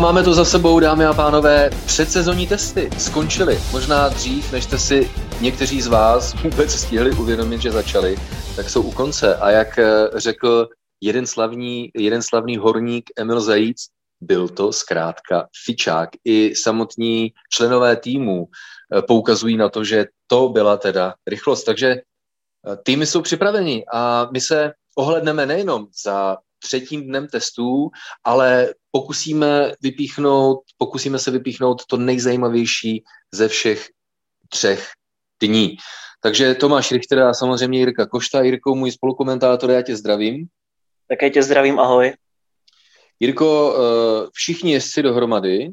Máme to za sebou, dámy a pánové. Předsezonní testy skončily. Možná dřív, než jste si někteří z vás vůbec stihli uvědomit, že začali, tak jsou u konce. A jak eh, řekl jeden slavný, jeden slavný horník Emil Zajíc, byl to zkrátka fičák. I samotní členové týmu eh, poukazují na to, že to byla teda rychlost. Takže eh, týmy jsou připraveni a my se ohledneme nejenom za třetím dnem testů, ale pokusíme vypíchnout, pokusíme se vypíchnout to nejzajímavější ze všech třech dní. Takže Tomáš Richter a samozřejmě Jirka Košta. Jirko, můj spolukomentátor, já tě zdravím. Také tě zdravím, ahoj. Jirko, eh, všichni jezdci dohromady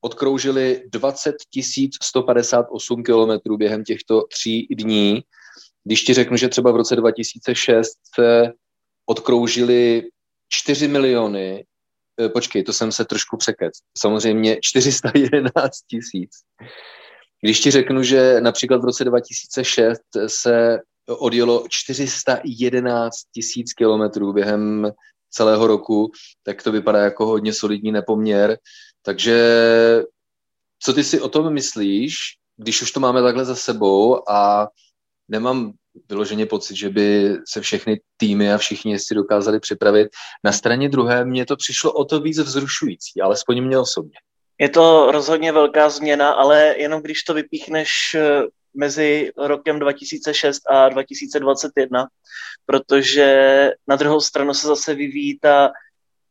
odkroužili 20 158 kilometrů během těchto tří dní. Když ti řeknu, že třeba v roce 2006 se odkroužili 4 miliony, eh, počkej, to jsem se trošku překec, samozřejmě 411 tisíc. Když ti řeknu, že například v roce 2006 se odjelo 411 tisíc kilometrů během celého roku, tak to vypadá jako hodně solidní nepoměr. Takže co ty si o tom myslíš, když už to máme takhle za sebou a nemám vyloženě pocit, že by se všechny týmy a všichni si dokázali připravit. Na straně druhé mě to přišlo o to víc vzrušující, alespoň mě osobně. Je to rozhodně velká změna, ale jenom když to vypíchneš eh, mezi rokem 2006 a 2021, protože na druhou stranu se zase vyvíjí ta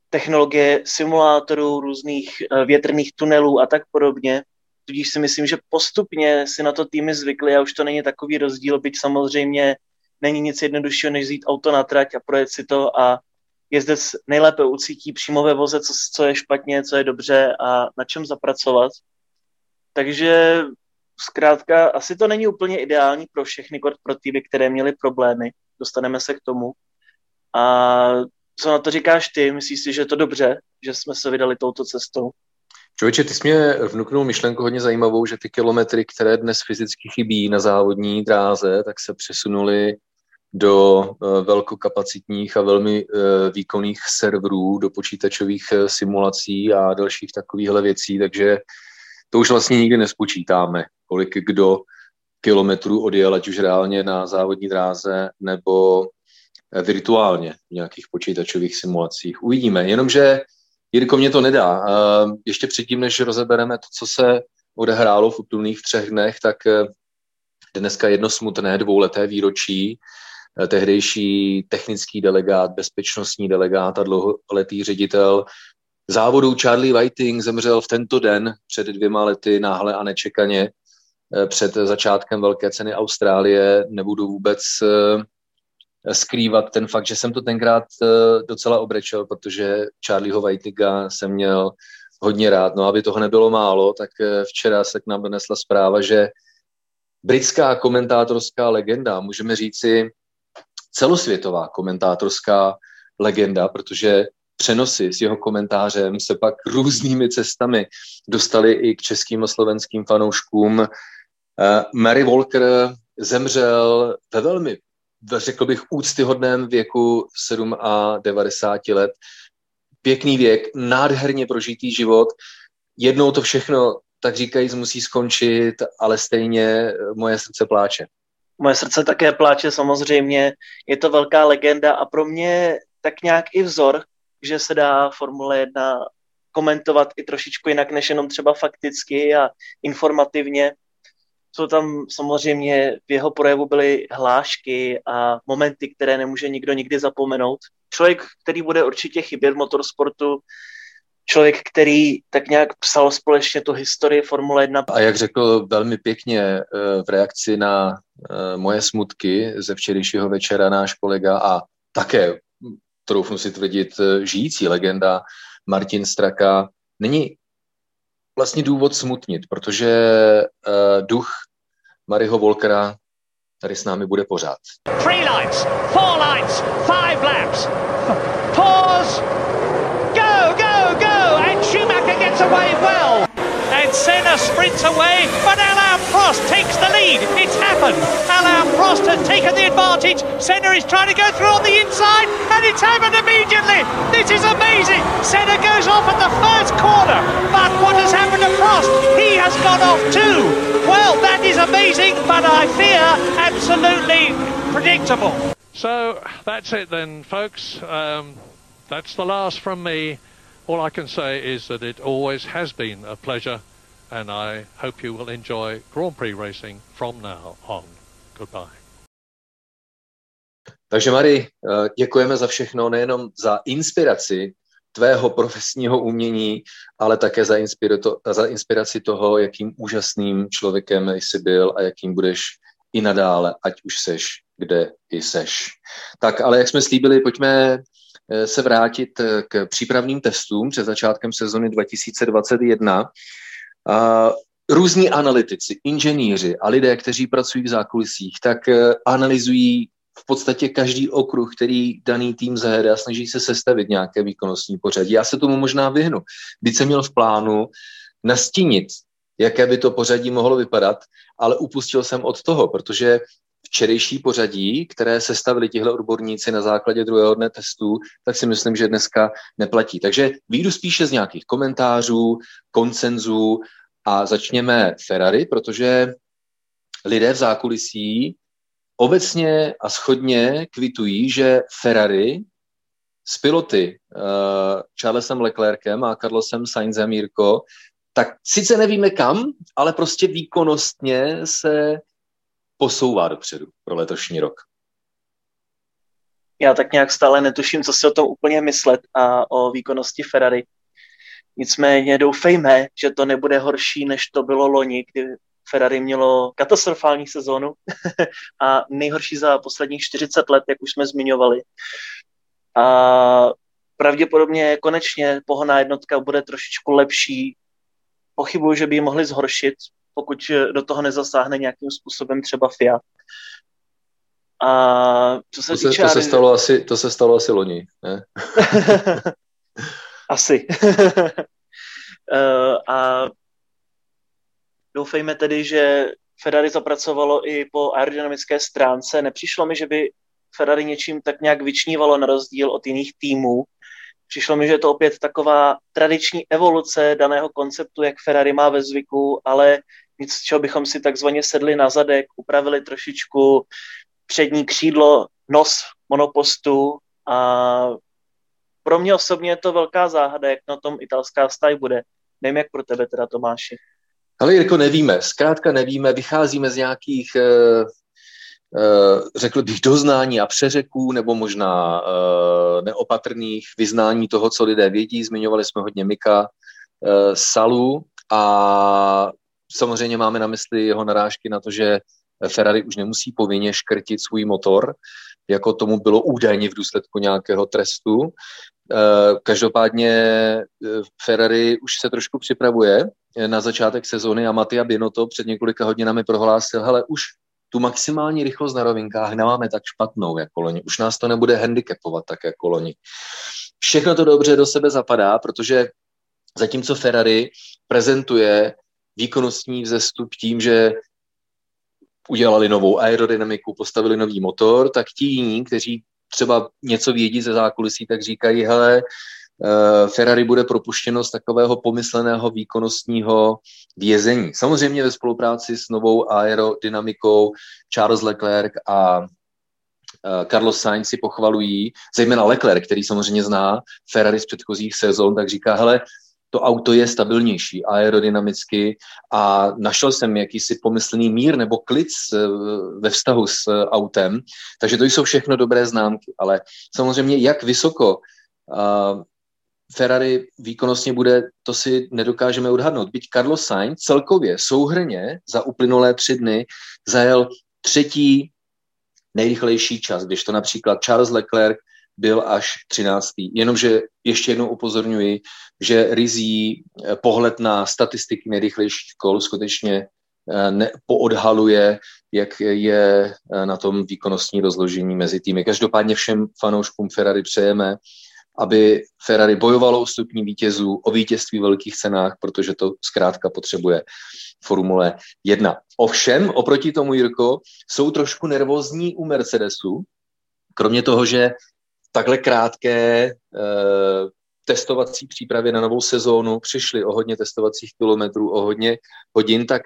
technologie simulátorů, různých eh, větrných tunelů a tak podobně, Tudíž si myslím, že postupně si na to týmy zvykly a už to není takový rozdíl, byť samozřejmě není nic jednoduššího, než vzít auto na trať a projet si to a jezdec nejlépe ucítí přímo ve voze, co, co je špatně, co je dobře a na čem zapracovat. Takže zkrátka asi to není úplně ideální pro všechny pro týmy, které měly problémy. Dostaneme se k tomu. A co na to říkáš ty? Myslíš si, že je to dobře, že jsme se vydali touto cestou? Člověče, ty jsi mě vnuknul myšlenku hodně zajímavou, že ty kilometry, které dnes fyzicky chybí na závodní dráze, tak se přesunuly do eh, velkokapacitních a velmi eh, výkonných serverů, do počítačových eh, simulací a dalších takovýchhle věcí, takže to už vlastně nikdy nespočítáme, kolik kdo kilometrů odjel, ať už reálně na závodní dráze nebo virtuálně v nějakých počítačových simulacích. Uvidíme, jenomže Jirko, mě to nedá. Ještě předtím, než rozebereme to, co se odehrálo v uplynulých třech dnech, tak eh, dneska jedno smutné dvouleté výročí. Eh, tehdejší technický delegát, bezpečnostní delegát a dlouholetý ředitel závodu Charlie Whiting zemřel v tento den před dvěma lety náhle a nečekaně eh, před začátkem velké ceny Austrálie. Nebudu vůbec skrývat ten fakt, že jsem to tenkrát eh, docela obrečel, protože Charlieho Whitiga jsem měl hodně rád. No aby toho nebylo málo, tak eh, včera se k nám donesla zpráva, že britská komentátorská legenda, můžeme říci celosvětová komentátorská legenda, protože přenosy s jeho komentářem se pak různými cestami dostaly i k českým a slovenským fanouškům. Eh, Mary Walker zemřel ve velmi řekl bych, úctyhodném věku 7 a 90 let. Pěkný věk, nádherně prožitý život. Jednou to všechno, tak říkají, musí skončit, ale stejně moje srdce pláče. Moje srdce také pláče samozřejmě. Je to velká legenda a pro mě tak nějak i vzor, že se dá Formule 1 komentovat i trošičku jinak, než jenom třeba fakticky a informativně jsou tam samozřejmě v jeho projevu byly hlášky a momenty, které nemůže nikdo nikdy zapomenout. Člověk, který bude určitě chybět v motorsportu, člověk, který tak nějak psal společně tu historii Formule 1. A jak řekl velmi pěkně eh, v reakci na eh, moje smutky ze včerejšího večera náš kolega a také, troufnu si tvrdit, eh, žijící legenda Martin Straka, není vlastně důvod smutnit, protože uh, duch Mariho Volkera tady s námi bude pořád. Three lines, four lines, five laps. Pause. Go, go, go. And Schumacher gets away well. And Senna sprints away, but Alain Prost takes the lead. It's happened. Alain Prost has taken the advantage. Senna is trying to go through on the inside, and it's happened immediately. This is amazing. Senna goes off at the first corner, but what has happened to Prost? He has gone off too. Well, that is amazing, but I fear absolutely predictable. So that's it then, folks. Um, that's the last from me. All I can say is that it always has been a pleasure, and I hope you will enjoy Grand Prix racing from now on. Goodbye. Takže Mari, eh, děkujeme za všechno, nejenom za inspiraci tvého profesního umění, ale také za, za inspiraci toho, jakým úžasným člověkem jsi byl a jakým budeš i nadále, ať už seš, kde i seš. Tak, ale jak jsme slíbili, pojďme eh, se vrátit eh, k přípravným testům před začátkem sezony 2021. Různí analytici, inženýři a lidé, kteří pracují v zákulisích, tak analyzují v podstatě každý okruh, který daný tým zahede a snaží se sestavit nějaké výkonnostní pořadí. Já se tomu možná vyhnu. Byť jsem měl v plánu nastínit, jaké by to pořadí mohlo vypadat, ale upustil jsem od toho, protože včerejší pořadí, které sestavili tihle odborníci na základě druhého dne testů, tak si myslím, že dneska neplatí. Takže výjdu spíše z nějakých komentářů, koncenzů a začněme Ferrari, protože lidé v zákulisí obecně a schodně kvitují, že Ferrari s piloty uh, Charlesem Leclerkem a Carlosem Sainzem Jirko, tak sice nevíme kam, ale prostě výkonnostně se posouvá dopředu pro letošní rok. Já tak nějak stále netuším, co si o tom úplně myslet a o výkonnosti Ferrari. Nicméně doufejme, že to nebude horší, než to bylo loni, kdy Ferrari mělo katastrofální sezónu a nejhorší za posledních 40 let, jak už jsme zmiňovali. A pravděpodobně konečně pohoná jednotka bude trošičku lepší. Pochybuju, že by ji mohli zhoršit, pokud do toho nezasáhne nějakým způsobem třeba FIA. A co se to se, týče... To se, stalo asi, to se stalo asi loni, ne? asi. uh, a Doufejme tedy, že Ferrari zapracovalo i po aerodynamické stránce. Nepřišlo mi, že by Ferrari něčím tak nějak vyčnívalo na rozdíl od jiných týmů. Přišlo mi, že je to opět taková tradiční evoluce daného konceptu, jak Ferrari má ve zvyku, ale nic, z čeho bychom si takzvaně sedli na zadek, upravili trošičku přední křídlo, nos monopostu a pro mě osobně je to velká záhada, jak na tom italská staj bude. Nevím, jak pro tebe teda, Tomáši. Ale jako nevíme, zkrátka nevíme, vycházíme z nějakých, eh, eh, řekl bych, doznání a přeřeků, nebo možná eh, neopatrných vyznání toho, co lidé vědí. Zmiňovali jsme hodně Mika Salu a samozřejmě máme na mysli jeho narážky na to, že Ferrari už nemusí povinně škrtit svůj motor, jako tomu bylo údajně v důsledku nějakého trestu. Každopádně Ferrari už se trošku připravuje na začátek sezóny a Matia Binotto před několika hodinami prohlásil, hele, už tu maximální rychlost na rovinkách nemáme tak špatnou jako loni. Už nás to nebude handicapovat tak jako loni. Všechno to dobře do sebe zapadá, protože zatímco Ferrari prezentuje výkonnostní vzestup tím, že udělali novou aerodynamiku, postavili nový motor, tak ti jiní, kteří třeba něco vědí ze zákulisí, tak říkají, hele, Eh, Ferrari bude propuštěno z takového pomysleného výkonnostního vězení. Samozřejmě ve spolupráci s novou aerodynamikou Charles Leclerc a eh, Carlos Sainz si pochvalují, zejména Leclerc, který samozřejmě zná Ferrari z předchozích sezon, tak říká, hele, to auto je stabilnější aerodynamicky a našel jsem jakýsi pomyslný mír nebo klid ve vztahu s autem, takže to jsou všechno dobré známky, ale samozřejmě jak vysoko Ferrari výkonnostně bude, to si nedokážeme odhadnout. Byť Carlos Sainz celkově souhrně za uplynulé tři dny zajel třetí nejrychlejší čas, když to například Charles Leclerc byl až 13. Jenomže ještě jednou upozorňuji, že rizí eh, pohled na statistiky nejrychlejších kol skutečně eh, nepoodhaluje, jak je eh, na tom výkonnostní rozložení mezi týmy. Každopádně všem fanouškům Ferrari přejeme, aby Ferrari bojovalo o stupní vítězů, o vítězství v velkých cenách, protože to zkrátka potřebuje Formule 1. Ovšem, oproti tomu, Jirko, jsou trošku nervózní u Mercedesu, kromě toho, že takhle krátké e, testovací přípravy na novou sezónu přišli o hodně testovacích kilometrů, o hodně hodin, tak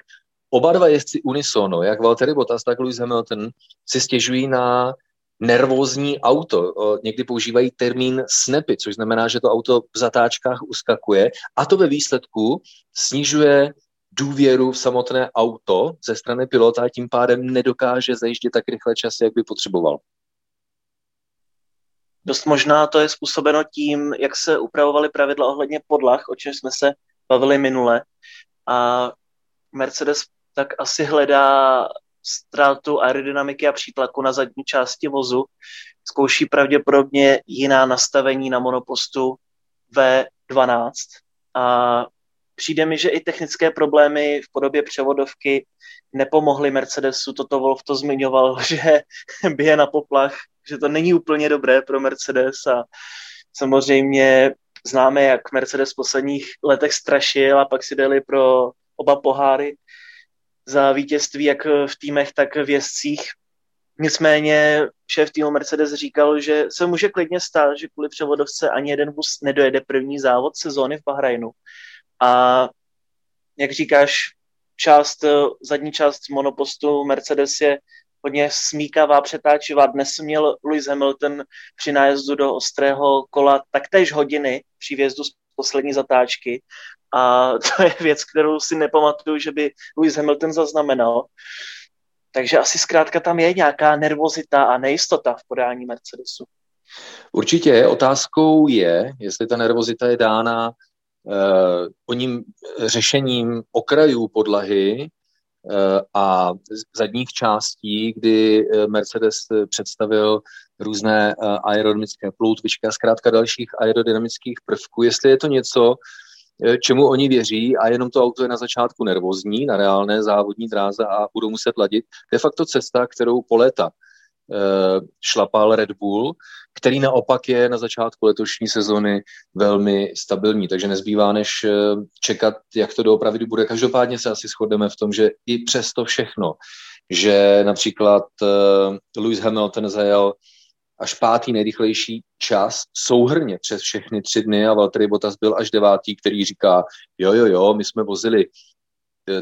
oba dva jezdci unisono, jak Valtteri Bottas, tak Lewis Hamilton, si stěžují na nervózní auto. Někdy používají termín snapy, což znamená, že to auto v zatáčkách uskakuje a to ve výsledku snižuje důvěru v samotné auto ze strany pilota a tím pádem nedokáže zajíždět tak rychle čas, jak by potřeboval. Dost možná to je způsobeno tím, jak se upravovaly pravidla ohledně podlah, o čem jsme se bavili minule. A Mercedes tak asi hledá ztrátu aerodynamiky a přítlaku na zadní části vozu. Zkouší pravděpodobně jiná nastavení na monopostu V12 a přijde mi, že i technické problémy v podobě převodovky nepomohly Mercedesu. Toto Wolf to zmiňoval, že bije na poplach, že to není úplně dobré pro Mercedes a samozřejmě známe, jak Mercedes v posledních letech strašil a pak si dali pro oba poháry za vítězství jak v týmech, tak v jezdcích. Nicméně šéf týmu Mercedes říkal, že se může klidně stát, že kvůli převodovce ani jeden vůz nedojede první závod sezóny v Bahrajnu. A jak říkáš, část, zadní část monopostu Mercedes je hodně smíkavá, přetáčivá. Dnes měl Lewis Hamilton při nájezdu do ostrého kola taktéž hodiny při vjezdu z poslední zatáčky a to je věc, kterou si nepamatuju, že by Lewis Hamilton zaznamenal. Takže asi zkrátka tam je nějaká nervozita a nejistota v podání Mercedesu. Určitě otázkou je, jestli ta nervozita je dána eh, o ním řešením okrajů podlahy eh, a zadních částí, kdy eh, Mercedes představil různé eh, aerodynamické ploutvičky a zkrátka dalších aerodynamických prvků, jestli je to něco, Eh, čemu oni věří a jenom to auto je na začátku nervózní na reálné závodní dráze a budou muset ladit. De facto cesta, kterou po léta eh, šlapal Red Bull, který naopak je na začátku letošní sezony velmi stabilní, takže nezbývá než eh, čekat, jak to doopravdy bude. Každopádně se asi shodneme v tom, že i přes to všechno, že například Lewis Hamilton zajel až pátý nejrychlejší čas souhrně přes všechny tři dny a Valtteri Bottas byl až devátý, který říká, jo, jo, jo, my jsme vozili eh,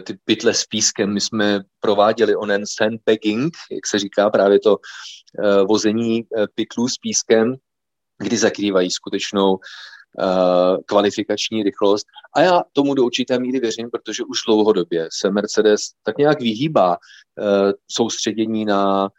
ty pytle s pískem, my jsme prováděli onen sandbagging, jak se říká, právě to uh, vození uh, pytlů s pískem, kdy zakrývají skutečnou kvalifikační rychlost. A já tomu do určité míry věřím, protože už dlouhodobě se Mercedes tak nějak vyhýbá soustředění na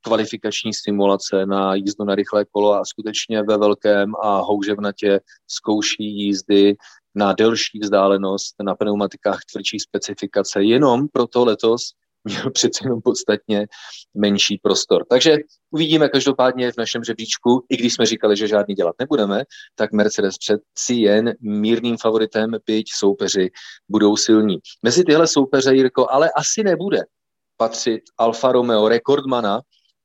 kvalifikační simulace na jízdu na rychlé kolo a skutečně ve velkém a houževnatě zkouší jízdy na delší vzdálenost, na pneumatikách tvrdší specifikace. Jenom proto letos měl přeci jenom podstatně menší prostor. Takže uvidíme každopádně v našem řebříčku, i když jsme říkali, že žádný dělat nebudeme, tak Mercedes přeci jen mírným favoritem, byť soupeři budou silní. Mezi tyhle soupeře, Jirko, ale asi nebude patřit Alfa Romeo, rekordmana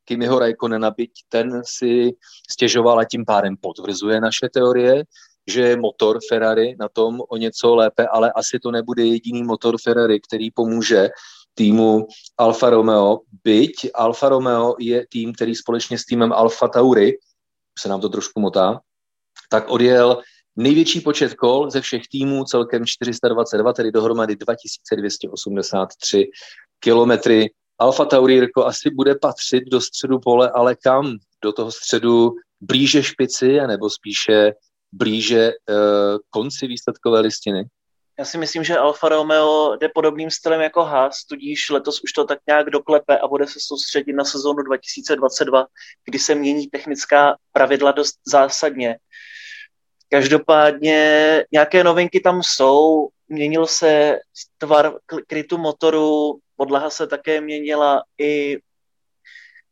Kimiho Raikkonena, byť ten si stěžoval a tím pádem potvrzuje naše teorie, že je motor Ferrari na tom o něco lépe, ale asi to nebude jediný motor Ferrari, který pomůže týmu Alfa Romeo, byť Alfa Romeo je tým, který společně s týmem Alfa Tauri, se nám to trošku motá, tak odjel největší počet kol ze všech týmů, celkem 422, tedy dohromady 2283 kilometry Alfa Tauri Jirko asi bude patřit do středu pole, ale kam? Do toho středu blíže špici, anebo spíše blíže uh, konci výsledkové listiny? Já si myslím, že Alfa Romeo jde podobným stylem jako Haas, tudíž letos už to tak nějak doklepe a bude se soustředit na sezónu 2022, kdy se mění technická pravidla dost zásadně. Každopádně nějaké novinky tam jsou, měnil se tvar krytu motoru, podlaha se také měnila i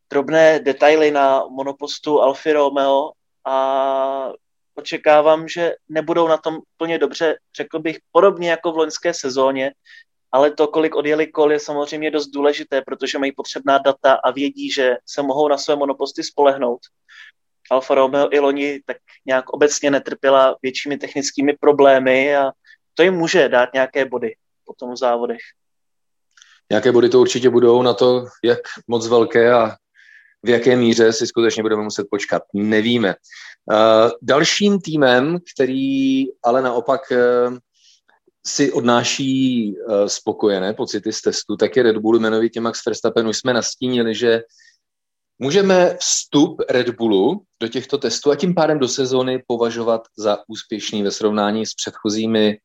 drobné detaily na monopostu Alfa Romeo a očekávám, že nebudou na tom plně dobře, řekl bych, podobně jako v loňské sezóně, ale to, kolik odjeli kol, je samozřejmě dost důležité, protože mají potřebná data a vědí, že se mohou na své monoposty spolehnout. Alfa Romeo i loni tak nějak obecně netrpěla většími technickými problémy a to jim může dát nějaké body po tom závodech. Nějaké body to určitě budou na to, jak moc velké a v jaké míře si skutečně budeme muset počkat. Nevíme. Uh, dalším týmem, který ale naopak uh, si odnáší uh, spokojené pocity z testu, tak je Red Bull, jmenovitě Max Verstappen. Už jsme nastínili, že můžeme vstup Red Bullu do těchto testů a tím pádem do sezóny považovat za úspěšný ve srovnání s předchozími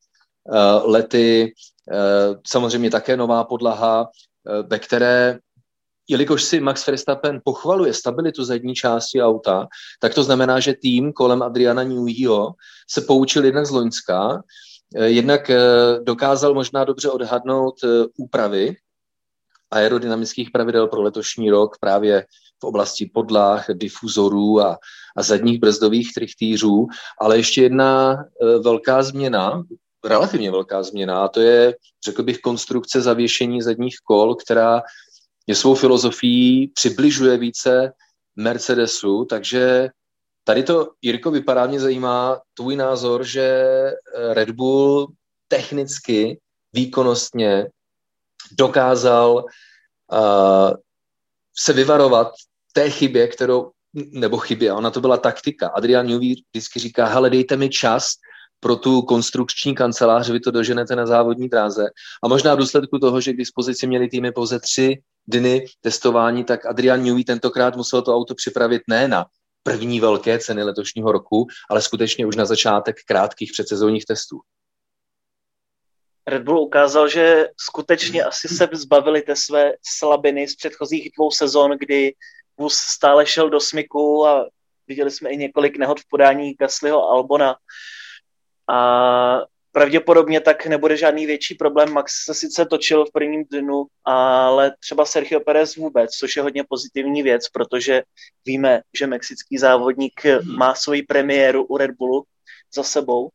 lety. Samozřejmě také nová podlaha, ve které jelikož si Max Verstappen pochvaluje stabilitu zadní části auta, tak to znamená, že tým kolem Adriana Neweyho se poučil jednak z Loňska, eh, jednak eh, dokázal možná dobře odhadnout eh, úpravy aerodynamických pravidel pro letošní rok právě v oblasti podlah, difuzorů a, a zadních brzdových trichtýřů, ale ještě jedna velká změna, relativně velká změna, a to je, řekl bych, konstrukce zavěšení zadních kol, která je svou filozofií přibližuje více Mercedesu, takže tady to, Jirko, vypadá mě zajímá tvůj názor, že eh, Red Bull technicky, výkonnostně dokázal uh, se vyvarovat té chybě, kterou, nebo chybě, ona to byla taktika. Adrian Newey vždycky říká, hele, dejte mi čas pro tu konstrukční kancelář, vy to doženete na závodní dráze. A možná v důsledku toho, že k dispozici měli týmy pouze tři dny testování, tak Adrian Newey tentokrát musel to auto připravit ne na první velké ceny letošního roku, ale skutečně už na začátek krátkých předsezónních testů. Red Bull ukázal, že skutečně asi se zbavili té své slabiny z předchozích dvou sezon, kdy vůz stále šel do smyku a viděli jsme i několik nehod v podání Gaslyho Albona. A pravděpodobně tak nebude žádný větší problém. Max se sice točil v prvním dnu, ale třeba Sergio Perez vůbec, což je hodně pozitivní věc, protože víme, že mexický závodník má svoji premiéru u Red Bullu za sebou.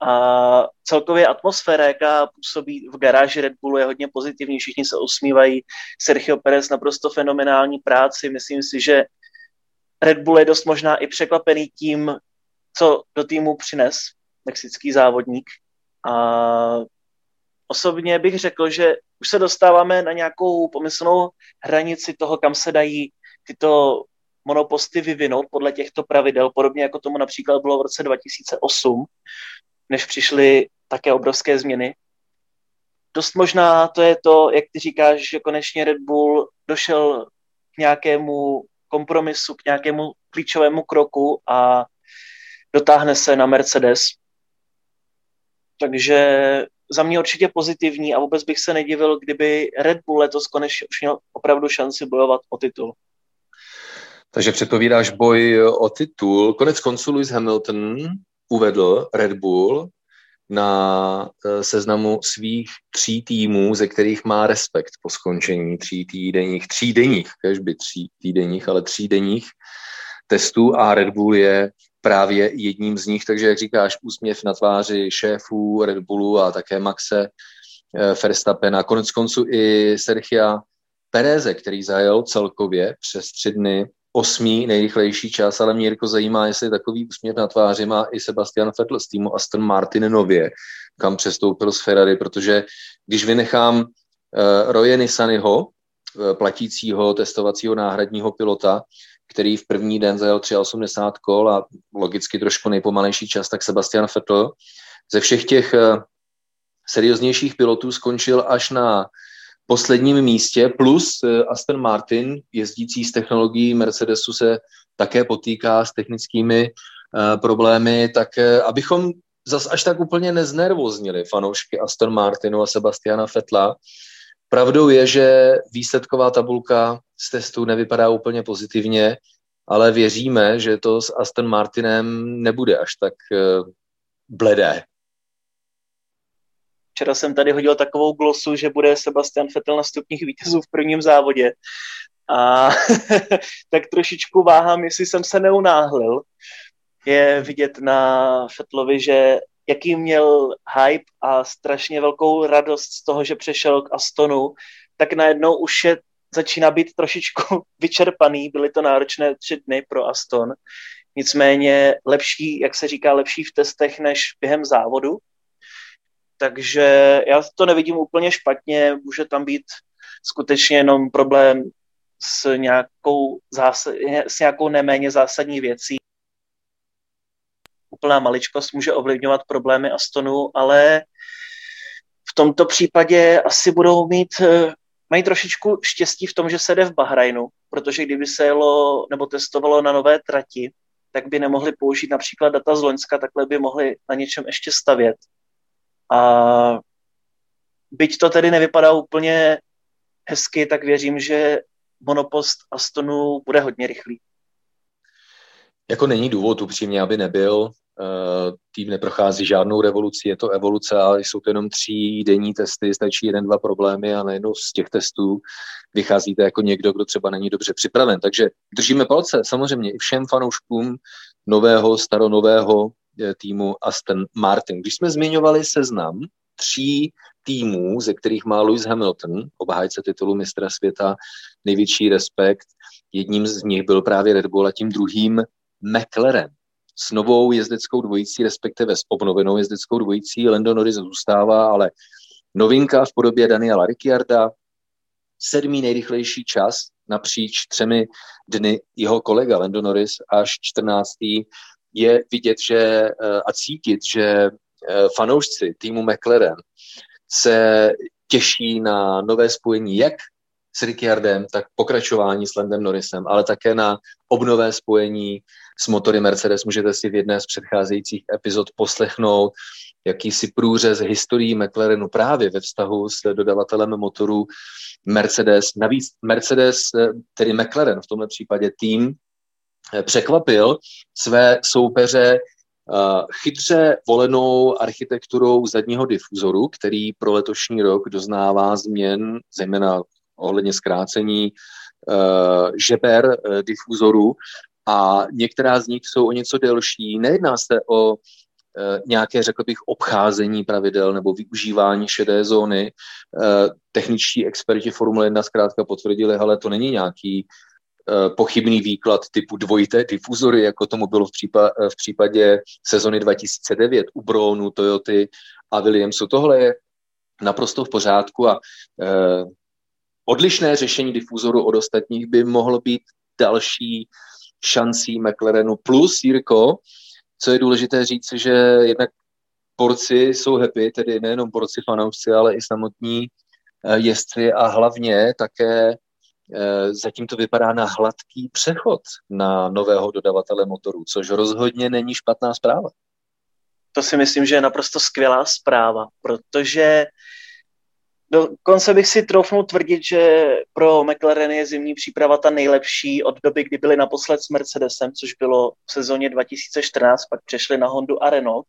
A celkově atmosféra, jaká působí v garáži Red Bullu, je hodně pozitivní. Všichni se usmívají. Sergio Perez naprosto fenomenální práci. Myslím si, že Red Bull je dost možná i překvapený tím, co do týmu přines mexický závodník. A osobně bych řekl, že už se dostáváme na nějakou pomyslnou hranici toho, kam se dají tyto monoposty vyvinout podle těchto pravidel, podobně jako tomu například bylo v roce 2008, než přišly také obrovské změny. Dost možná to je to, jak ty říkáš, že konečně Red Bull došel k nějakému kompromisu, k nějakému klíčovému kroku a dotáhne se na Mercedes. Takže za mě určitě pozitivní a vůbec bych se nedivil, kdyby Red Bull letos konečně už měl opravdu šanci bojovat o titul. Takže předpovídáš boj o titul. Konec konců Lewis Hamilton uvedl Red Bull na eh, seznamu svých tří týmů, ze kterých má respekt po skončení tří týdenních, tří denních, kežby tří týdenních, ale tří denních testů a Red Bull je právě jedním z nich, takže jak říkáš, úsměv na tváři šéfů Red Bullu a také Maxe eh, Verstappena, konec konců i Sergia Pereze, který zajel celkově přes tři dny osmý nejrychlejší čas, ale mě Jirko zajímá, jestli takový úsměv na tváři má i Sebastian Vettel z týmu Aston Martin nově, kam přestoupil z Ferrari, protože když vynechám uh, Roye Nissanyho, uh, platícího testovacího náhradního pilota, který v první den zajel 83 kol a logicky trošku nejpomalejší čas, tak Sebastian Vettel ze všech těch uh, serióznějších pilotů skončil až na posledním místě, plus eh, Aston Martin, jezdící s technologií Mercedesu, se také potýká s technickými uh, problémy, tak abychom zas až tak úplně neznervoznili fanoušky Aston Martinu a Sebastiana Fetla. Pravdou je, že výsledková tabulka z testu nevypadá úplně pozitivně, ale věříme, že to s Aston Martinem nebude až tak uh, bledé. Včera jsem tady hodil takovou glosu, že bude Sebastian Vettel na stupních vítězů v prvním závodě. A tak trošičku váhám, jestli jsem se neunáhlil. Je vidět na Fettlovi, že jaký měl hype a strašně velkou radost z toho, že přešel k Astonu, tak najednou už je začíná být trošičku vyčerpaný, byly to náročné tři dny pro Aston, nicméně lepší, jak se říká, lepší v testech než během závodu, takže já to nevidím úplně špatně, může tam být skutečně jenom problém s nějakou, zásad, s nějakou neméně zásadní věcí. Úplná maličkost může ovlivňovat problémy Astonu, ale v tomto případě asi budou mít, mají trošičku štěstí v tom, že se jde v Bahrajnu, protože kdyby se jelo nebo testovalo na nové trati, tak by nemohli použít například data z Loňska, takhle by mohli na něčem ještě stavět. A byť to tedy nevypadá úplně hezky, tak věřím, že monopost Astonu bude hodně rychlý. Jako není důvod upřímně, aby nebyl. Eh, tým neprochází žádnou revoluci, je to evoluce, ale jsou to jenom tří denní testy, stačí jeden, dva problémy a najednou z těch testů vycházíte jako někdo, kdo třeba není dobře připraven. Takže držíme palce samozřejmě i všem fanouškům nového, staronového eh, týmu Aston Martin. Když jsme zmiňovali seznam tří týmů, ze kterých má Lewis Hamilton, obhájce titulu mistra světa, největší respekt. Jedním z nich byl právě Red Bull a tím druhým McLaren. S novou jezdeckou dvojicí, respektive s obnovenou jezdeckou dvojicí, Lando Norris zůstává, ale novinka v podobě Daniela Ricciarda, sedmý nejrychlejší čas napříč třemi dny jeho kolega Lando Norris až 14. je vidět, že eh, a cítit, že eh, fanoušci týmu McLaren se těší na nové spojení jak s Ricciardem, tak pokračování s Landem Norrisem, ale také na obnové spojení s motory Mercedes. Můžete si v jedné z předcházejících epizod poslechnout jakýsi průřez historií McLarenu právě ve vztahu s dodavatelem motorů Mercedes. Navíc Mercedes, tedy McLaren v tomto případě tým, překvapil své soupeře chytře volenou architekturou zadního difuzoru, který pro letošní rok doznává změn, zejména ohledně zkrácení žeber difuzoru a některá z nich jsou o něco delší. Nejedná se o uh, nějaké, řekl bych, obcházení pravidel nebo využívání šedé zóny. Techničtí experti Formule 1 zkrátka potvrdili, ale to není nějaký Eh, pochybný výklad typu dvojité difuzory, jako tomu bylo v, případ, v případě sezony 2009 u Brownu, Toyoty a Williamsu. Tohle je naprosto v pořádku a eh, odlišné řešení difuzoru od ostatních by mohlo být další šancí McLarenu plus Jirko, co je důležité říct, že jednak porci jsou happy, tedy nejenom porci fanoušci, ale i samotní eh, jezdci a hlavně také Eh, zatím to vypadá na hladký přechod na nového dodavatele motorů, což rozhodně není špatná zpráva. To si myslím, že je naprosto skvělá zpráva, protože dokonce bych si troufnul tvrdit, že pro McLaren je zimní příprava ta nejlepší od doby, kdy byli naposled s Mercedesem, což bylo v sezóně 2014, pak přešli na Hondu a Renault.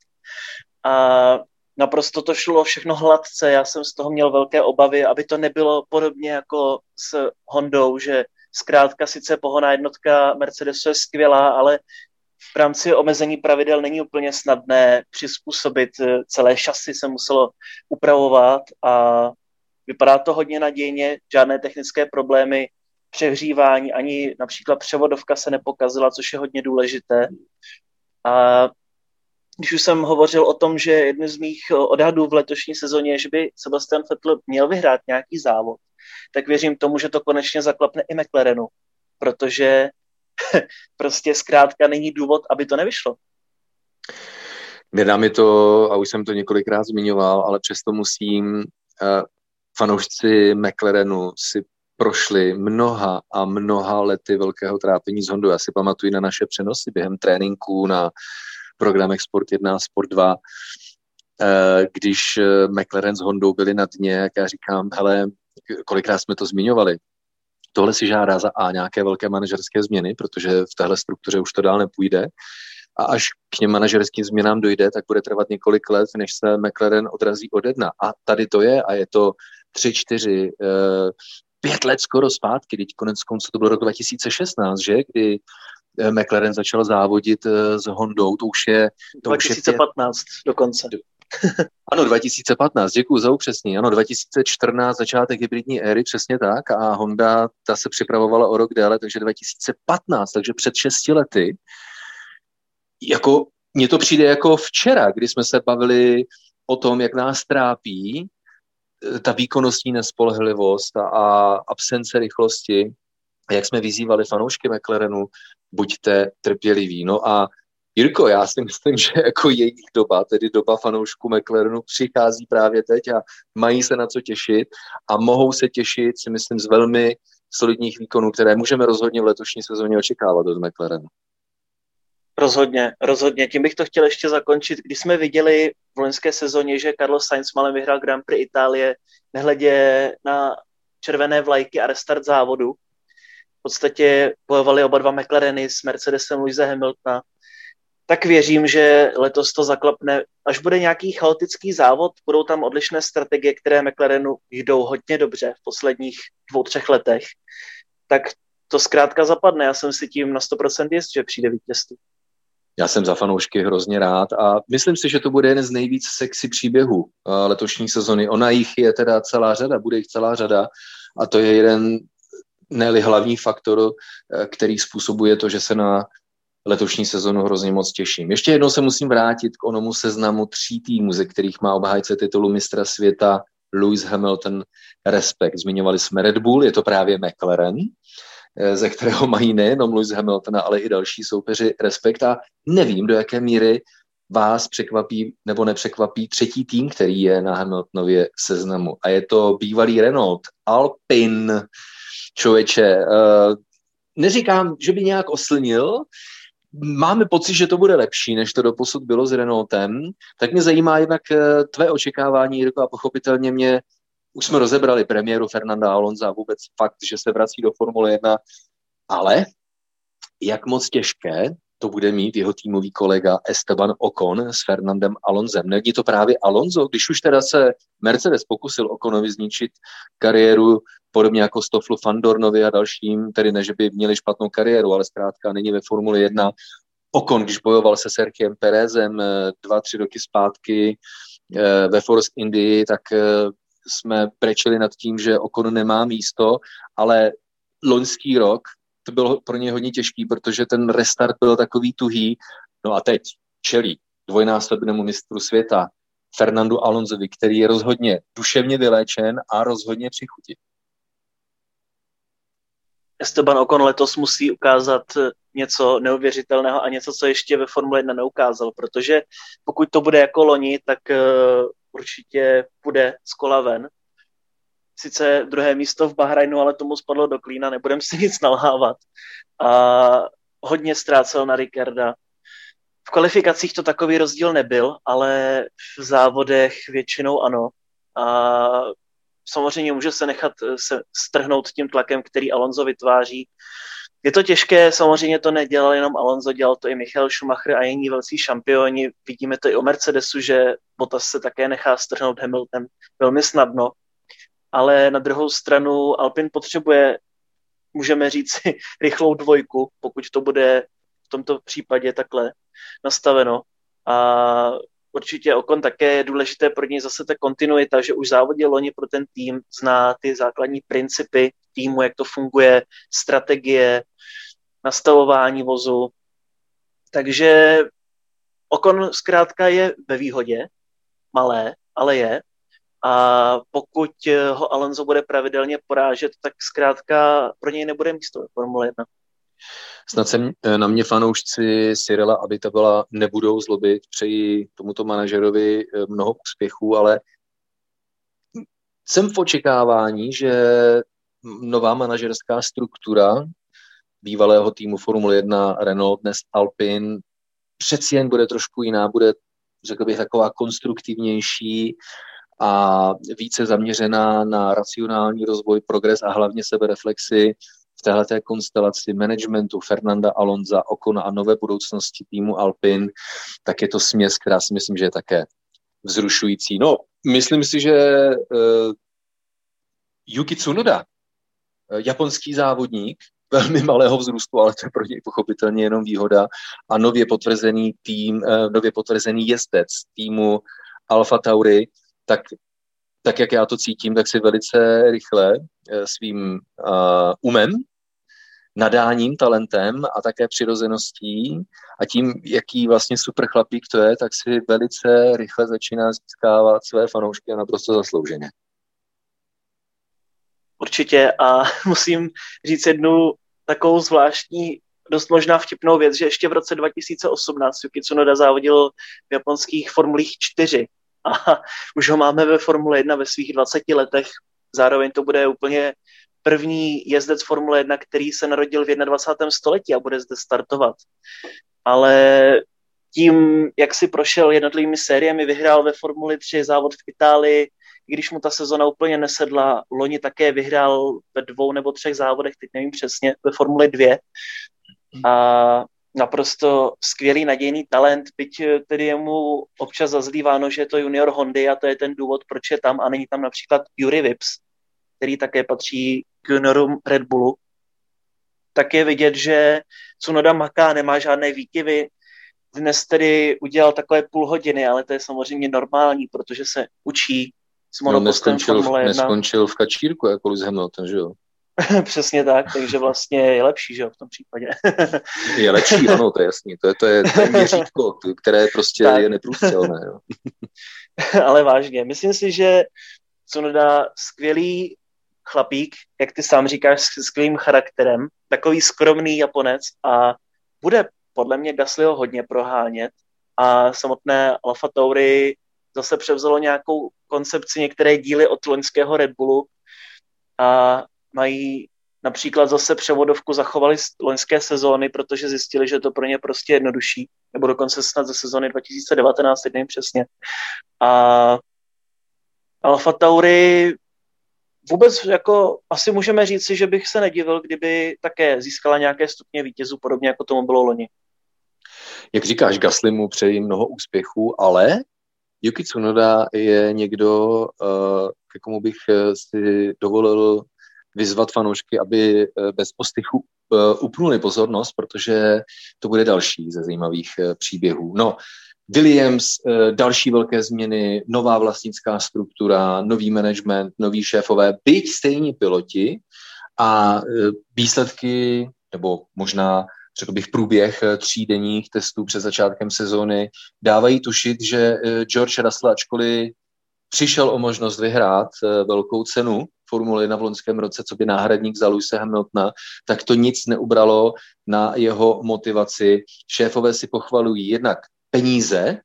A naprosto to šlo všechno hladce, já jsem z toho měl velké obavy, aby to nebylo podobně jako s Hondou, že zkrátka sice pohoná jednotka Mercedesu je skvělá, ale v rámci omezení pravidel není úplně snadné přizpůsobit eh, celé šasy se muselo upravovat a vypadá to hodně nadějně, žádné technické problémy, přehřívání, ani například převodovka se nepokazila, což je hodně důležité. A když už jsem hovořil o tom, že jedno z mých eh, odhadů v letošní sezóně je, že by Sebastian Vettel měl vyhrát nějaký závod, tak věřím tomu, že to konečně zaklapne i McLarenu, protože prostě zkrátka není důvod, aby to nevyšlo. Nedá mi to, a už jsem to několikrát zmiňoval, ale přesto musím, uh, fanoušci McLarenu si prošli mnoha a mnoha lety velkého trápení s Hondou. Já si pamatuju na naše přenosy během tréninků, na programech Sport 1 a Sport 2, eh, když eh, McLaren s Hondou byli na dně, jak já říkám, hele, kolikrát jsme to zmiňovali, tohle si žádá za A nějaké velké manažerské změny, protože v téhle struktuře už to dál nepůjde. A až k něm manažerským změnám dojde, tak bude trvat několik let, než se McLaren odrazí od jedna. A tady to je a je to tři, čtyři, eh, pět let skoro zpátky, teď konec konců to bylo rok 2016, že, kdy McLaren začal závodit s Hondou, to už je... To 2015 už je pět, dokonce. ano, 2015, děkuji za upřesnění. Ano, 2014, začátek hybridní éry, přesně tak. A Honda, ta se připravovala o rok déle, takže 2015, takže před šesti lety. Jako, mně to přijde jako včera, kdy jsme se bavili o tom, jak nás trápí eh, ta výkonnostní nespolehlivost a, a absence rychlosti, jak jsme vyzývali fanoušky McLarenu, buďte trpěliví. No a Jirko, já si myslím, že jako jejich doba, tedy doba fanoušků McLarenu, přichází právě teď a mají se na co těšit a mohou se těšit, si myslím, z velmi solidních výkonů, které můžeme rozhodně v letošní sezóně očekávat od McLarenu. Rozhodně, rozhodně. Tím bych to chtěl ještě zakončit. Když jsme viděli v loňské sezóně, že Carlos Sainz malem vyhrál Grand Prix Itálie, nehledě na červené vlajky a restart závodu, v podstatě bojovali oba dva McLareny s Mercedesem Louise Hamiltona, tak věřím, že letos to zaklapne. Až bude nějaký chaotický závod, budou tam odlišné strategie, které McLarenu jdou hodně dobře v posledních dvou, třech letech, tak to zkrátka zapadne. Já jsem si tím na 100% jist, že přijde vítězství. Já jsem za fanoušky hrozně rád a myslím si, že to bude jeden z nejvíc sexy příběhů eh, letošní sezony. Ona jich je teda celá řada, bude jich celá řada a to je jeden ne hlavní faktor, eh, který způsobuje to, že se na letošní sezonu hrozně moc těším. Ještě jednou se musím vrátit k onomu seznamu tří týmů, ze kterých má obhájce titulu mistra světa Lewis Hamilton respekt. Zmiňovali jsme Red Bull, je to právě McLaren, ze kterého mají nejenom Lewis Hamilton, ale i další soupeři respekt a nevím, do jaké míry vás překvapí nebo nepřekvapí třetí tým, který je na Hamiltonově seznamu. A je to bývalý Renault, Alpine, člověče. Uh, neříkám, že by nějak oslnil, máme pocit, že to bude lepší, než to doposud bylo s Renaultem, tak mě zajímá jednak eh, tvé očekávání, Jirko, a pochopitelně mě, už jsme rozebrali premiéru Fernanda Alonza vůbec fakt, že se vrací do Formule 1, ale jak moc těžké to bude mít jeho týmový kolega Esteban Ocon s Fernandem Alonzem. Není to právě Alonso, když už teda se Mercedes pokusil Oconovi zničit kariéru podobně jako Stofflu Fandornovi a dalším, tedy ne, že by měli špatnou kariéru, ale zkrátka není ve Formuli 1. Okon, když bojoval se Sergiem Perezem eh, dva, tři roky zpátky eh, ve Force Indy, tak eh, jsme prečili nad tím, že Okon nemá místo, ale loňský rok to bylo pro ně hodně těžký, protože ten restart byl takový tuhý. No a teď čelí dvojnásobnému mistru světa Fernandu Alonsovi, který je rozhodně duševně vyléčen a rozhodně při chuti. Esteban Ocon letos musí ukázat něco neuvěřitelného a něco, co ještě ve Formule 1 neukázal, protože pokud to bude jako loni, tak uh, určitě půjde z kola ven sice druhé místo v Bahrajnu, ale tomu spadlo do klína, nebudem si nic nalhávat. A hodně ztrácel na Ricarda. V kvalifikacích to takový rozdíl nebyl, ale v závodech většinou ano. A samozřejmě může se nechat se strhnout tím tlakem, který Alonso vytváří. Je to těžké, samozřejmě to nedělal jenom Alonso, dělal to i Michal Schumacher a jiní velcí šampioni. Vidíme to i o Mercedesu, že Bottas se také nechá strhnout Hamilton velmi snadno ale na druhou stranu Alpin potřebuje, můžeme říct rychlou dvojku, pokud to bude v tomto případě takhle nastaveno. A určitě Okon také je důležité pro něj zase ta kontinuita, že už závodě loni pro ten tým zná ty základní principy týmu, jak to funguje, strategie, nastavování vozu. Takže Okon zkrátka je ve výhodě, malé, ale je a pokud eh, ho Alonso bude pravidelně porážet, tak zkrátka pro něj nebude místo ve Formule 1. Snad se eh, na mě fanoušci Cyrila, aby to byla, nebudou zlobit, přeji tomuto manažerovi eh, mnoho úspěchů, ale jsem v očekávání, že nová manažerská struktura bývalého týmu Formule 1 Renault, dnes Alpine, přeci jen bude trošku jiná, bude, řekl bych, taková konstruktivnější, a více zaměřená na racionální rozvoj, progres a hlavně sebereflexy v této konstelaci managementu Fernanda Alonza, Okona a nové budoucnosti týmu Alpin, tak je to směs, která si myslím, že je také vzrušující. No, myslím si, že uh, Yuki Tsunoda, japonský závodník, velmi malého vzrůstu, ale to je pro něj pochopitelně jenom výhoda a nově potvrzený tým, uh, nově potvrzený jezdec týmu Alfa Tauri, tak, tak jak já to cítím, tak si velice rychle eh, svým uh, umem, nadáním, talentem a také přirozeností a tím, jaký vlastně super chlapík to je, tak si velice rychle začíná získávat své fanoušky a naprosto zaslouženě. Určitě a musím říct jednu takovou zvláštní, dost možná vtipnou věc, že ještě v roce 2018 Yuki Tsunoda závodil v japonských formulích 4 a už ho máme ve Formule 1 ve svých 20 letech. Zároveň to bude úplně první jezdec Formule 1, který se narodil v 21. století a bude zde startovat. Ale tím, jak si prošel jednotlivými sériemi, vyhrál ve Formuli 3 závod v Itálii, i když mu ta sezona úplně nesedla, loni také vyhrál ve dvou nebo třech závodech, teď nevím přesně, ve Formuli 2. A naprosto skvělý nadějný talent, byť tedy je mu občas zazlíváno, že je to junior Hondy a to je ten důvod, proč je tam a není tam například Yuri Vips, který také patří k juniorům Red Bullu, tak je vidět, že Cunoda maká, nemá žádné výkyvy. Dnes tedy udělal takové půl hodiny, ale to je samozřejmě normální, protože se učí s no, neskončil, Formule 1. Neskončil v kačírku jako Lewis Hamilton, že jo? Přesně tak, takže vlastně je lepší, že jo, v tom případě. je lepší, ano, to je jasný. To je, to je, to je měřítko, které prostě tak. je neprůstřelné. Jo. Ale vážně, myslím si, že Cunoda skvělý chlapík, jak ty sám říkáš, s skvělým charakterem, takový skromný Japonec a bude podle mě Gaslyho hodně prohánět a samotné Alfa Tauri zase převzalo nějakou koncepci některé díly od loňského Red Bullu a mají například zase převodovku zachovali z loňské sezóny, protože zjistili, že to pro ně prostě jednodušší, nebo dokonce snad ze sezóny 2019, teď nevím přesně. A Alfa Tauri vůbec jako asi můžeme říci, že bych se nedivil, kdyby také získala nějaké stupně vítězů, podobně jako tomu bylo loni. Jak říkáš, Gasly mu přeji mnoho úspěchů, ale Yuki Tsunoda je někdo, uh, ke komu bych eh, si dovolil vyzvat fanoušky, aby eh, bez postychu upnuli pozornost, protože to bude další ze zajímavých příběhů. No, Williams, další velké změny, nová vlastnická struktura, nový management, noví šéfové, byť stejní piloti a výsledky, nebo možná řekl bych, průběh eh, třídenních testů před začátkem sezóny dávají tušit, že eh, George Russell, ačkoliv přišel o možnost vyhrát eh, velkou cenu Formule na v loňském roce, co by náhradník za Luise Hamiltona, tak to nic neubralo na jeho motivaci. Šéfové si pochvalují jednak peníze,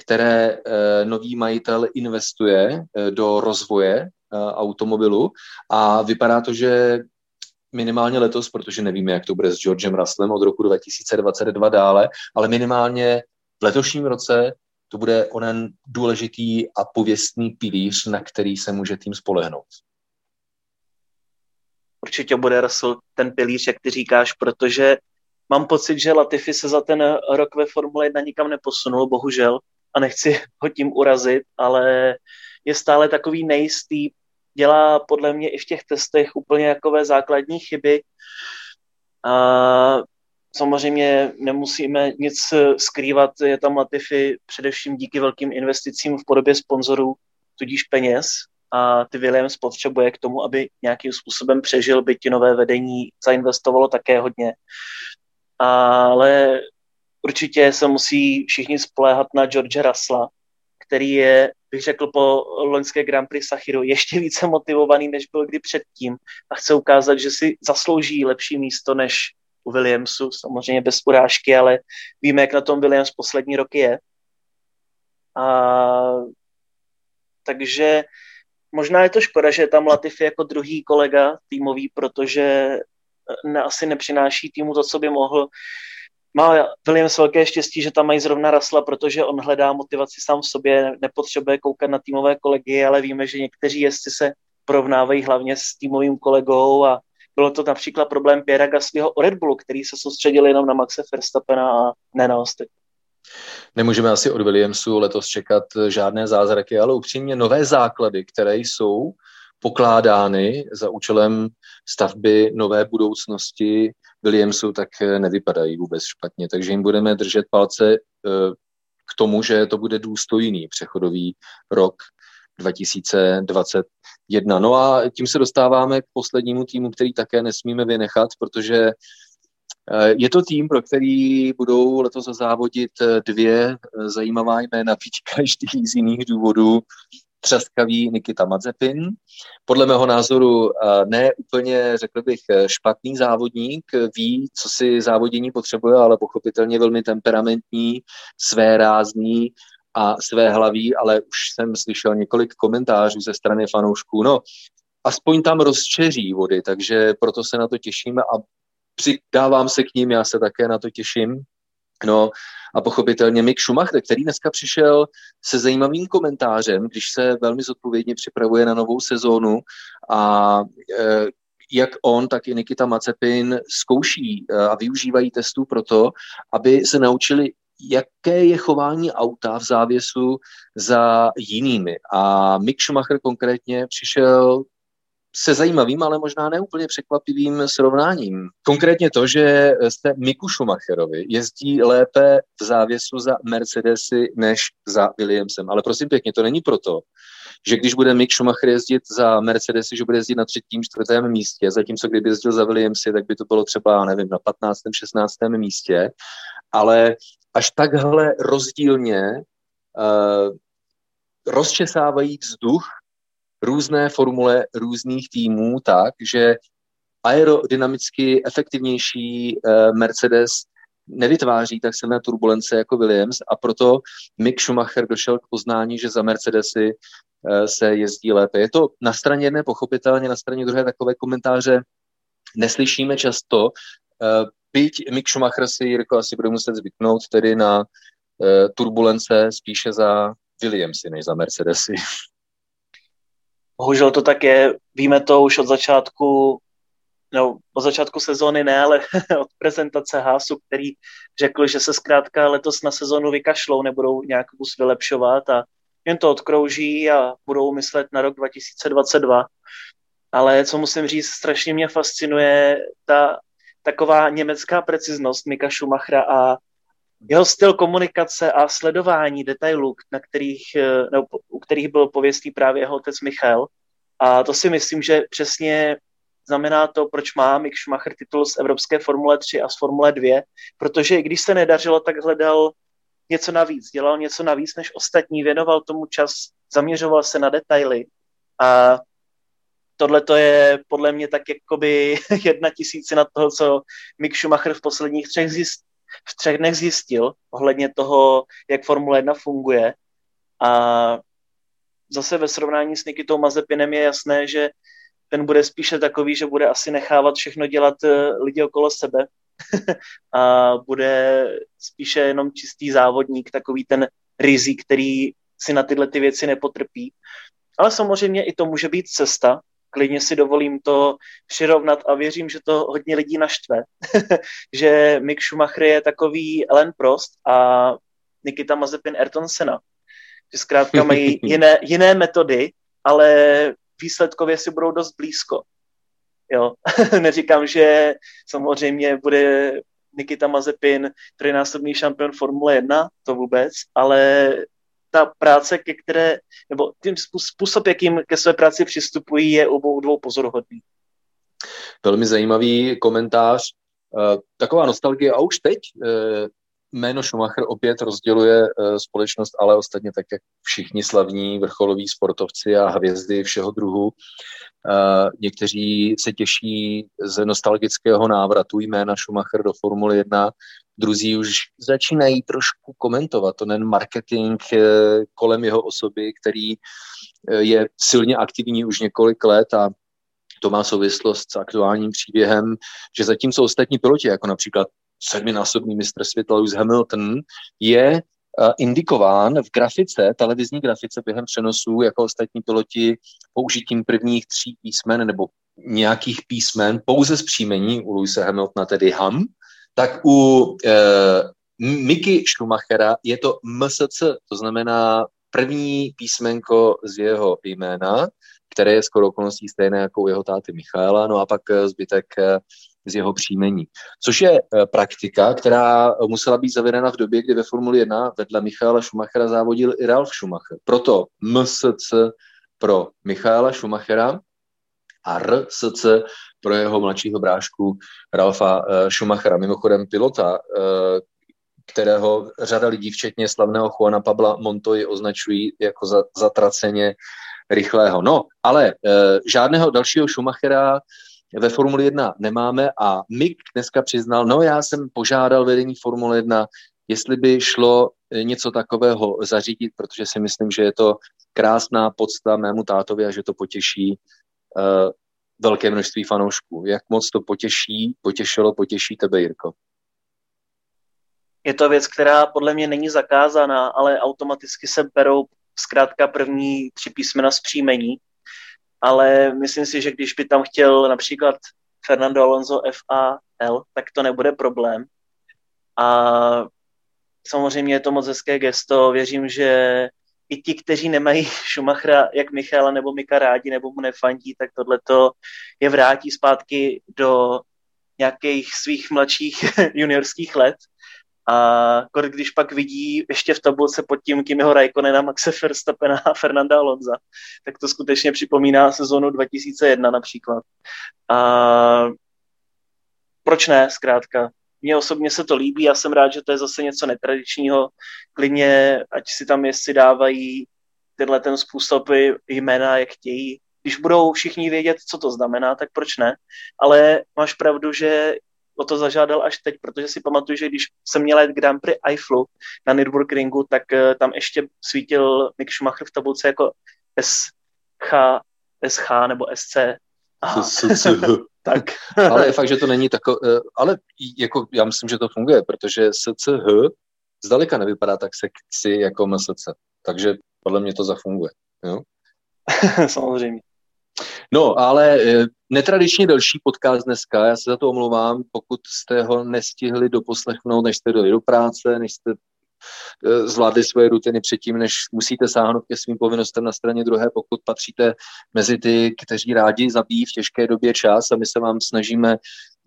které nový majitel investuje do rozvoje automobilu a vypadá to, že minimálně letos, protože nevíme, jak to bude s Georgem Russellem od roku 2022 dále, ale minimálně v letošním roce to bude onen důležitý a pověstný pilíř, na který se může tým spolehnout. Určitě bude Russell ten pilíř, jak ty říkáš, protože mám pocit, že Latifi se za ten rok ve Formule 1 nikam neposunul, bohužel, a nechci ho tím urazit, ale je stále takový nejistý, dělá podle mě i v těch testech úplně jakové základní chyby. A samozřejmě nemusíme nic skrývat, je tam Latifi především díky velkým investicím v podobě sponzorů, tudíž peněz a ty Williams potřebuje k tomu, aby nějakým způsobem přežil, byť nové vedení zainvestovalo také hodně. Ale určitě se musí všichni spoléhat na George Russella, který je bych řekl, po loňské Grand Prix Sachiru ještě více motivovaný, než byl kdy předtím a chce ukázat, že si zaslouží lepší místo než u Williamsu, samozřejmě bez urážky, ale víme, jak na tom Williams poslední roky je. A, takže možná je to škoda, že je tam Latifi jako druhý kolega týmový, protože ne, asi nepřináší týmu to, co by mohl má Williams velké štěstí, že tam mají zrovna Rasla, protože on hledá motivaci sám v sobě, nepotřebuje koukat na týmové kolegy, ale víme, že někteří jezdci se porovnávají hlavně s týmovým kolegou a bylo to například problém Piera Gaslyho o Red Bullu, který se soustředil jenom na Maxe Verstappena a ne na ostatní. Nemůžeme asi od Williamsu letos čekat žádné zázraky, ale upřímně nové základy, které jsou pokládány za účelem stavby nové budoucnosti Williamsu, tak nevypadají vůbec špatně. Takže jim budeme držet palce. Eh, k tomu, že to bude důstojný přechodový rok 2021. No a tím se dostáváme k poslednímu týmu, který také nesmíme vynechat, protože eh, je to tým, pro který budou letos závodit dvě zajímavá jména, byť každý z jiných důvodů třaskavý Nikita Mazepin. Podle mého názoru eh, ne úplně, řekl bych, špatný závodník, ví, co si závodění potřebuje, ale pochopitelně velmi temperamentní, své rázný a své hlaví, ale už jsem slyšel několik komentářů ze strany fanoušků. No, aspoň tam rozčeří vody, takže proto se na to těšíme a přidávám se k ním, já se také na to těším. No a pochopitelně Mick Schumacher, který dneska přišel se zajímavým komentářem, když se velmi zodpovědně připravuje na novou sezónu a e, jak on, tak i Nikita Mazepin zkouší e, a využívají testů pro to, aby se naučili, jaké je chování auta v závěsu za jinými. A Mick Schumacher konkrétně přišel se zajímavým, ale možná neúplně překvapivým srovnáním. Konkrétně to, že jste Miku Schumacherovi jezdí lépe v závěsu za Mercedesy než za Williamsem. Ale prosím pěkně, to není proto, že když bude Mick Schumacher jezdit za Mercedesy, že bude jezdit na třetím, čtvrtém místě, zatímco kdyby jezdil za Williamsy, tak by to bylo třeba, nevím, na 15., 16. místě. Ale až takhle rozdílně uh, rozčesávají vzduch různé formule různých týmů tak, že aerodynamicky efektivnější eh, Mercedes nevytváří tak silné turbulence jako Williams a proto Mick Schumacher došel k poznání, že za Mercedesy eh, se jezdí lépe. Je to na straně jedné pochopitelně, na straně druhé takové komentáře neslyšíme často, eh, byť Mick Schumacher si Jirko asi bude muset zvyknout tedy na turbulence spíše za Williamsy než za Mercedesy. Bohužel to tak je, víme to už od začátku, no, od začátku sezóny ne, ale od prezentace Hásu, který řekl, že se zkrátka letos na sezónu vykašlou, nebudou nějak kus vylepšovat a jen to odkrouží a budou myslet na rok 2022. Ale co musím říct, strašně mě fascinuje ta taková německá preciznost Mika Schumachera a jeho styl komunikace a sledování detailů, na kterých, eh, nebo, u kterých byl pověstný právě jeho otec Michal. A to si myslím, že přesně znamená to, proč má Mick Schumacher titul z Evropské Formule 3 a z Formule 2, protože i když se nedařilo, tak hledal něco navíc, dělal něco navíc než ostatní, věnoval tomu čas, zaměřoval se na detaily a tohle to je podle mě tak jakoby jedna tisícina toho, co Mick Schumacher v posledních třech zjist, v třech dnech zjistil ohledně toho, jak Formule 1 funguje. A zase ve srovnání s Nikitou Mazepinem je jasné, že ten bude spíše takový, že bude asi nechávat všechno dělat eh, lidi okolo sebe a bude spíše jenom čistý závodník, takový ten rizí, který si na tyhle ty věci nepotrpí. Ale samozřejmě i to může být cesta, klidně si dovolím to přirovnat a věřím, že to hodně lidí naštve, že Mick Schumacher je takový Ellen Prost a Nikita Mazepin Ayrton Senna. Že zkrátka mají jiné, jiné metody, ale výsledkově si budou dost blízko. Jo. Neříkám, že samozřejmě bude Nikita Mazepin trojnásobný šampion Formule 1, to vůbec, ale ta práce, ke které, nebo tím způsob, jakým ke své práci přistupují, je obou dvou pozoruhodný. Velmi zajímavý komentář. Eh, taková nostalgie a už teď eh, jméno Schumacher opět rozděluje eh, společnost, ale ostatně tak, jak všichni slavní vrcholoví sportovci a hvězdy všeho druhu. Někteří se těší z nostalgického návratu jména Schumacher do Formule 1, druzí už začínají trošku komentovat to nen marketing eh, kolem jeho osoby, který eh, je silně aktivní už několik let a to má souvislost s aktuálním příběhem, že zatímco ostatní piloti, jako například sedminásobný mistr světa Lewis Hamilton, je eh, indikován v grafice, televizní grafice během přenosů jako ostatní piloti použitím prvních tří písmen nebo nějakých písmen pouze z příjmení u Lewisa Hamiltona, tedy Ham, tak u e, Miky Schumachera je to MSC, to znamená první písmenko z jeho jména, které je skoro okolností stejné jako u jeho táty Michaela, no a pak eh, zbytek eh, z jeho příjmení. Což je eh, praktika, která musela být zavedena v době, kdy ve Formuli 1 vedle Michaela Schumachera závodil i Ralf Schumacher. Proto MSC pro Michaela Schumachera a RSC pro jeho mladšího brášku Ralfa eh, Schumachera. Mimochodem pilota, eh, kterého řada lidí, včetně slavného Juana Pabla Montoy, označují jako za, zatraceně rychlého. No, ale e, žádného dalšího Schumachera ve Formuli 1 nemáme a Mick dneska přiznal, no já jsem požádal vedení Formule 1, jestli by šlo něco takového zařídit, protože si myslím, že je to krásná podsta mému tátovi a že to potěší uh, velké množství fanoušků. Jak moc to potěší, potěšilo, potěší tebe, Jirko? Je to věc, která podle mě není zakázaná, ale automaticky se berou zkrátka první tři písmena z příjmení. Ale myslím si, že když by tam chtěl například Fernando Alonso FAL, tak to nebude problém. A samozřejmě je to moc hezké gesto. Věřím, že i ti, kteří nemají Schumachera, jak Michala nebo Mika rádi, nebo mu nefandí, tak tohleto je vrátí zpátky do nějakých svých mladších juniorských let. A když pak vidí ještě v tabulce pod tím Kimiho Raikkonena, Maxe Verstappena a Fernanda Alonza, tak to skutečně připomíná sezonu 2001 například. A proč ne, zkrátka? Mně osobně se to líbí, já jsem rád, že to je zase něco netradičního. Klidně, ať si tam jestli dávají tenhle ten způsob jména, jak chtějí. Když budou všichni vědět, co to znamená, tak proč ne? Ale máš pravdu, že o to zažádal až teď, protože si pamatuju, že když jsem měl jet Grand Prix Eifflu na Nürburgringu, tak uh, tam ještě svítil Mick Schumacher v tabulce jako SH, SH nebo SC. tak. ale je fakt, že to není tako, eh, ale jako já myslím, že to funguje, protože SCH zdaleka nevypadá tak sexy jako MSC. Takže podle mě to zafunguje. Jo? Samozřejmě. No, ale eh, netradičně delší podcast dneska, já se za to omlouvám, pokud jste ho nestihli doposlechnout, než jste dojeli do práce, než jste eh, zvládli svoje rutiny předtím, než musíte sáhnout ke svým povinnostem na straně druhé, pokud patříte mezi ty, kteří rádi zabíjí v těžké době čas a my se vám snažíme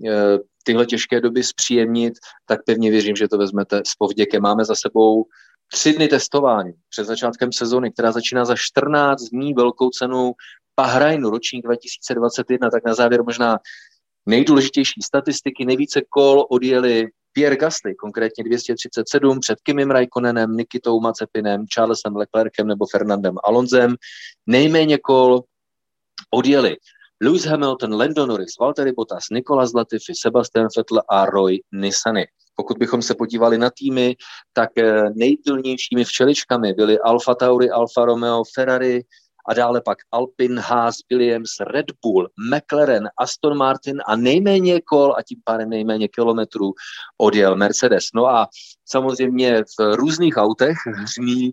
eh, tyhle těžké doby zpříjemnit, tak pevně věřím, že to vezmete s povděkem. Máme za sebou tři dny testování před začátkem sezóny, která začíná za 14 dní velkou cenu Bahrajnu, ročník 2021, tak na závěr možná nejdůležitější statistiky. Nejvíce kol odjeli Pierre Gasly, konkrétně 237, před Kimim Raikkonenem, Nikitou Mazepinem, Charlesem Leclerkem nebo Fernandem Alonzem. Nejméně kol odjeli Lewis Hamilton, Lando Norris, Valtteri Bottas, Nikolas Latifi, Sebastian Vettel a Roy Nissany. Pokud bychom se podívali na týmy, tak eh, nejdylnějšími včeličkami byly Alfa Tauri, Alfa Romeo, Ferrari, a dále pak Alpine, Haas, Williams, Red Bull, McLaren, Aston Martin a nejméně kol a tím pádem nejméně kilometrů odjel Mercedes. No a samozřejmě v různých autech hřmí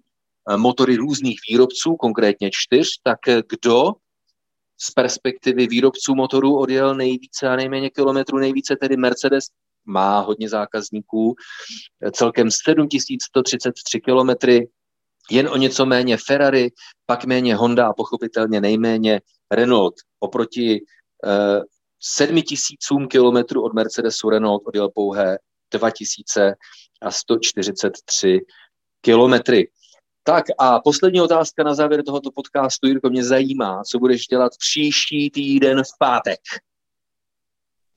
eh, motory různých výrobců, konkrétně čtyř, tak eh, kdo z perspektivy výrobců motorů odjel nejvíce a nejméně kilometrů, nejvíce tedy Mercedes, má hodně zákazníků, celkem 7133 kilometry, jen o něco méně Ferrari, pak méně Honda a pochopitelně nejméně Renault. Oproti eh, sedmi tisícům kilometrů od Mercedesu Renault odjel pouhé 2143 kilometry. Tak a poslední otázka na závěr tohoto podcastu, Jirko, mě zajímá, co budeš dělat příští týden v pátek.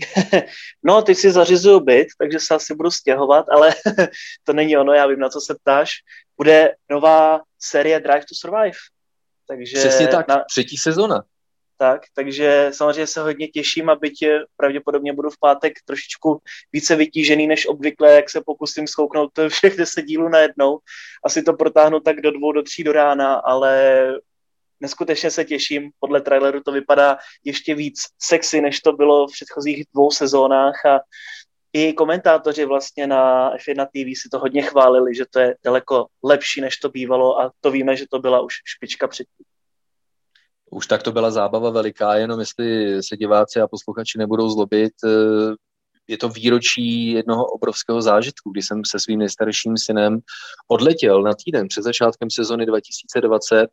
no, teď si zařizuju byt, takže se asi budu stěhovat, ale to není ono, já vím, na co se ptáš. Bude nová série Drive to Survive. Takže Přesně tak, na... třetí sezona. Tak, takže samozřejmě se hodně těším a byť pravděpodobně budu v pátek trošičku více vytížený než obvykle, jak se pokusím skouknout všech deset dílů najednou. Asi to protáhnu tak do dvou, do tří do rána, ale neskutečně se těším. Podle traileru to vypadá ještě víc sexy, než to bylo v předchozích dvou sezónách a i komentátoři vlastně na F1 TV si to hodně chválili, že to je daleko lepší, než to bývalo a to víme, že to byla už špička předtím. Už tak to byla zábava veliká, jenom jestli se diváci a posluchači nebudou zlobit, eh, je to výročí jednoho obrovského zážitku, kdy jsem se svým nejstarším synem odletěl na týden před začátkem sezony 2020 eh,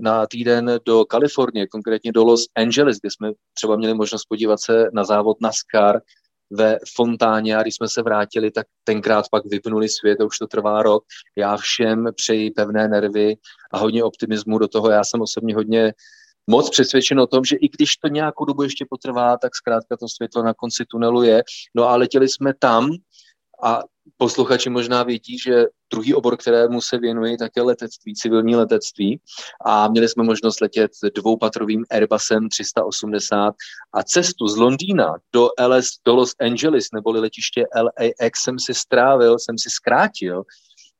na týden do Kalifornie, konkrétně do Los Angeles, kde jsme třeba měli možnost podívat se na závod NASCAR ve Fontáně a když jsme se vrátili, tak tenkrát pak vypnuli svět, už to trvá rok. Já všem přeji pevné nervy a hodně optimismu do toho. Já jsem osobně hodně moc přesvědčen o tom, že i když to nějakou dobu ještě potrvá, tak zkrátka to světlo na konci tunelu je. No a letěli jsme tam a posluchači možná vědí, že druhý obor, kterému se věnuji, tak je letectví, civilní letectví. A měli jsme možnost letět dvoupatrovým Airbusem 380 a cestu z Londýna do, LS, do Los Angeles, neboli letiště LAX, jsem si strávil, jsem si zkrátil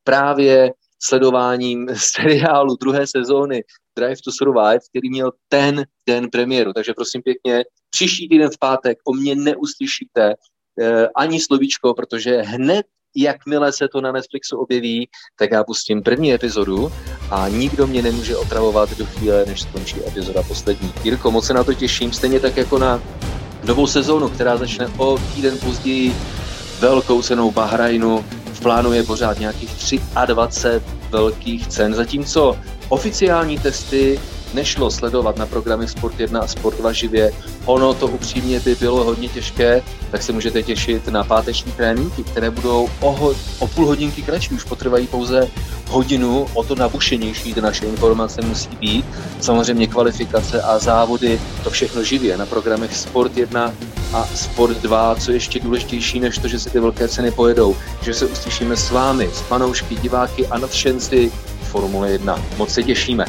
právě sledováním seriálu druhé sezóny Drive to Survive, který měl ten den premiéru. Takže prosím pěkně, příští týden v pátek o mě neuslyšíte eh, ani slovíčko, protože hned jakmile se to na Netflixu objeví, tak já pustím první epizodu a nikdo mě nemůže otravovat do chvíle, než skončí epizoda poslední. Jirko, moc se na to těším, stejně tak jako na novou sezónu, která začne o týden později velkou cenou Bahrajnu. V plánu je pořád nějakých 23 velkých cen, zatímco oficiální testy nešlo sledovat na programy Sport 1 a Sport 2 živě. Ono to upřímně by bylo hodně těžké, tak se můžete těšit na páteční tréninky, které budou o, ho, o půl hodinky kratší, už potrvají pouze hodinu, o to nabušenější ty naše informace musí být. Samozřejmě kvalifikace a závody, to všechno živě na programech Sport 1 a Sport 2, co ještě důležitější než to, že se ty velké ceny pojedou, že se uslyšíme s vámi, s panoušky, diváky a nadšenci Formule 1. Moc se těšíme.